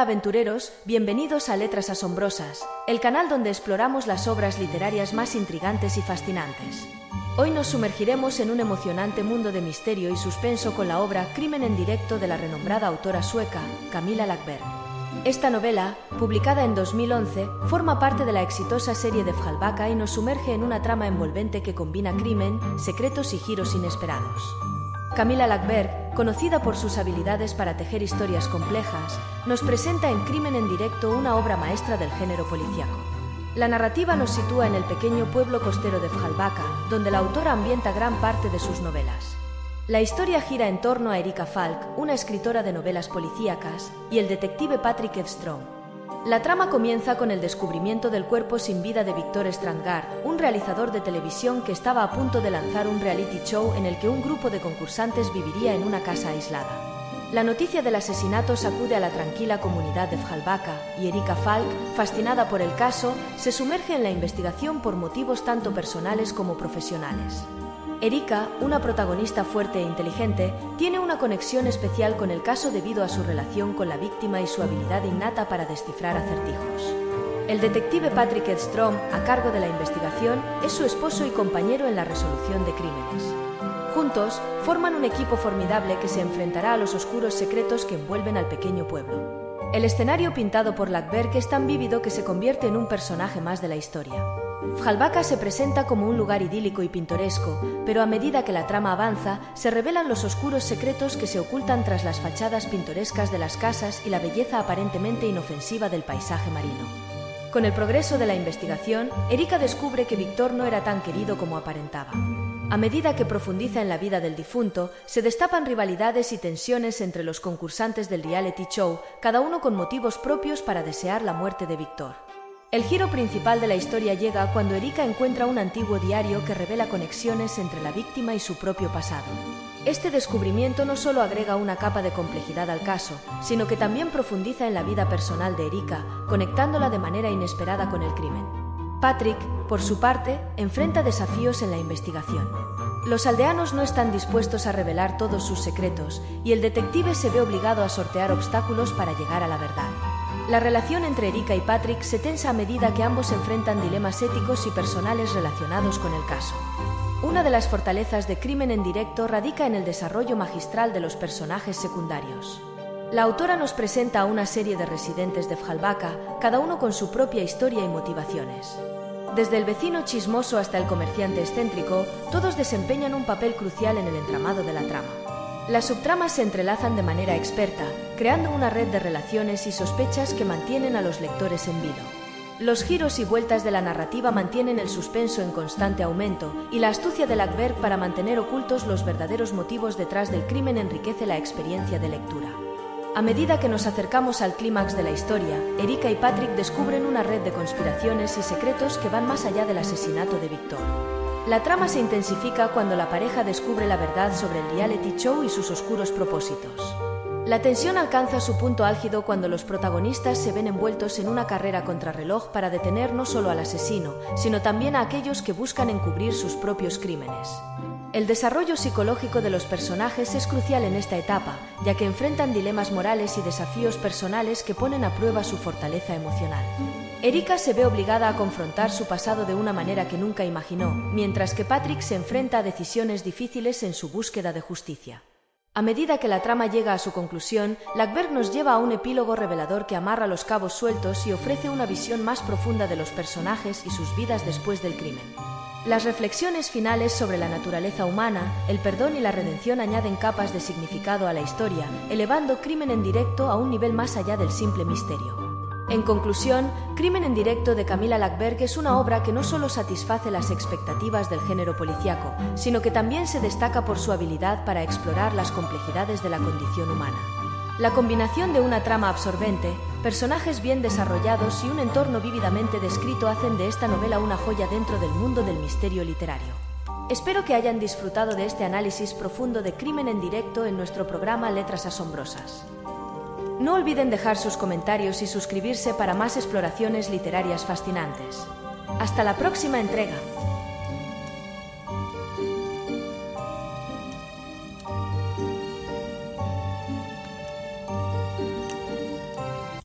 Aventureros, bienvenidos a Letras Asombrosas, el canal donde exploramos las obras literarias más intrigantes y fascinantes. Hoy nos sumergiremos en un emocionante mundo de misterio y suspenso con la obra Crimen en directo de la renombrada autora sueca Camilla Lackberg. Esta novela, publicada en 2011, forma parte de la exitosa serie de Fjalbaka y nos sumerge en una trama envolvente que combina crimen, secretos y giros inesperados. Camila Lackberg, conocida por sus habilidades para tejer historias complejas, nos presenta en Crimen en directo una obra maestra del género policíaco. La narrativa nos sitúa en el pequeño pueblo costero de Fjalbaka, donde la autora ambienta gran parte de sus novelas. La historia gira en torno a Erika Falk, una escritora de novelas policíacas, y el detective Patrick Edstrom. La trama comienza con el descubrimiento del cuerpo sin vida de Víctor Strangar, un realizador de televisión que estaba a punto de lanzar un reality show en el que un grupo de concursantes viviría en una casa aislada. La noticia del asesinato sacude a la tranquila comunidad de Fjalbaka y Erika Falk, fascinada por el caso, se sumerge en la investigación por motivos tanto personales como profesionales. Erika, una protagonista fuerte e inteligente, tiene una conexión especial con el caso debido a su relación con la víctima y su habilidad innata para descifrar acertijos. El detective Patrick Edstrom, a cargo de la investigación, es su esposo y compañero en la resolución de crímenes. Juntos, forman un equipo formidable que se enfrentará a los oscuros secretos que envuelven al pequeño pueblo. El escenario pintado por Lackberg es tan vívido que se convierte en un personaje más de la historia. Fjalbaka se presenta como un lugar idílico y pintoresco, pero a medida que la trama avanza, se revelan los oscuros secretos que se ocultan tras las fachadas pintorescas de las casas y la belleza aparentemente inofensiva del paisaje marino. Con el progreso de la investigación, Erika descubre que Víctor no era tan querido como aparentaba. A medida que profundiza en la vida del difunto, se destapan rivalidades y tensiones entre los concursantes del reality show, cada uno con motivos propios para desear la muerte de Víctor. El giro principal de la historia llega cuando Erika encuentra un antiguo diario que revela conexiones entre la víctima y su propio pasado. Este descubrimiento no solo agrega una capa de complejidad al caso, sino que también profundiza en la vida personal de Erika, conectándola de manera inesperada con el crimen. Patrick, por su parte, enfrenta desafíos en la investigación. Los aldeanos no están dispuestos a revelar todos sus secretos y el detective se ve obligado a sortear obstáculos para llegar a la verdad. La relación entre Erika y Patrick se tensa a medida que ambos enfrentan dilemas éticos y personales relacionados con el caso. Una de las fortalezas de Crimen en directo radica en el desarrollo magistral de los personajes secundarios. La autora nos presenta a una serie de residentes de Fjalbaka, cada uno con su propia historia y motivaciones. Desde el vecino chismoso hasta el comerciante excéntrico, todos desempeñan un papel crucial en el entramado de la trama. Las subtramas se entrelazan de manera experta, creando una red de relaciones y sospechas que mantienen a los lectores en vilo. Los giros y vueltas de la narrativa mantienen el suspenso en constante aumento y la astucia de Lackberg para mantener ocultos los verdaderos motivos detrás del crimen enriquece la experiencia de lectura. A medida que nos acercamos al clímax de la historia, Erika y Patrick descubren una red de conspiraciones y secretos que van más allá del asesinato de Victor. La trama se intensifica cuando la pareja descubre la verdad sobre el reality show y sus oscuros propósitos. La tensión alcanza su punto álgido cuando los protagonistas se ven envueltos en una carrera contrarreloj para detener no solo al asesino, sino también a aquellos que buscan encubrir sus propios crímenes. El desarrollo psicológico de los personajes es crucial en esta etapa, ya que enfrentan dilemas morales y desafíos personales que ponen a prueba su fortaleza emocional. Erika se ve obligada a confrontar su pasado de una manera que nunca imaginó, mientras que Patrick se enfrenta a decisiones difíciles en su búsqueda de justicia. A medida que la trama llega a su conclusión, Lackberg nos lleva a un epílogo revelador que amarra los cabos sueltos y ofrece una visión más profunda de los personajes y sus vidas después del crimen. Las reflexiones finales sobre la naturaleza humana, el perdón y la redención añaden capas de significado a la historia, elevando crimen en directo a un nivel más allá del simple misterio. En conclusión, Crimen en directo de Camila Lackberg es una obra que no solo satisface las expectativas del género policiaco, sino que también se destaca por su habilidad para explorar las complejidades de la condición humana. La combinación de una trama absorbente, personajes bien desarrollados y un entorno vívidamente descrito hacen de esta novela una joya dentro del mundo del misterio literario. Espero que hayan disfrutado de este análisis profundo de Crimen en directo en nuestro programa Letras Asombrosas. No olviden dejar sus comentarios y suscribirse para más exploraciones literarias fascinantes. Hasta la próxima entrega.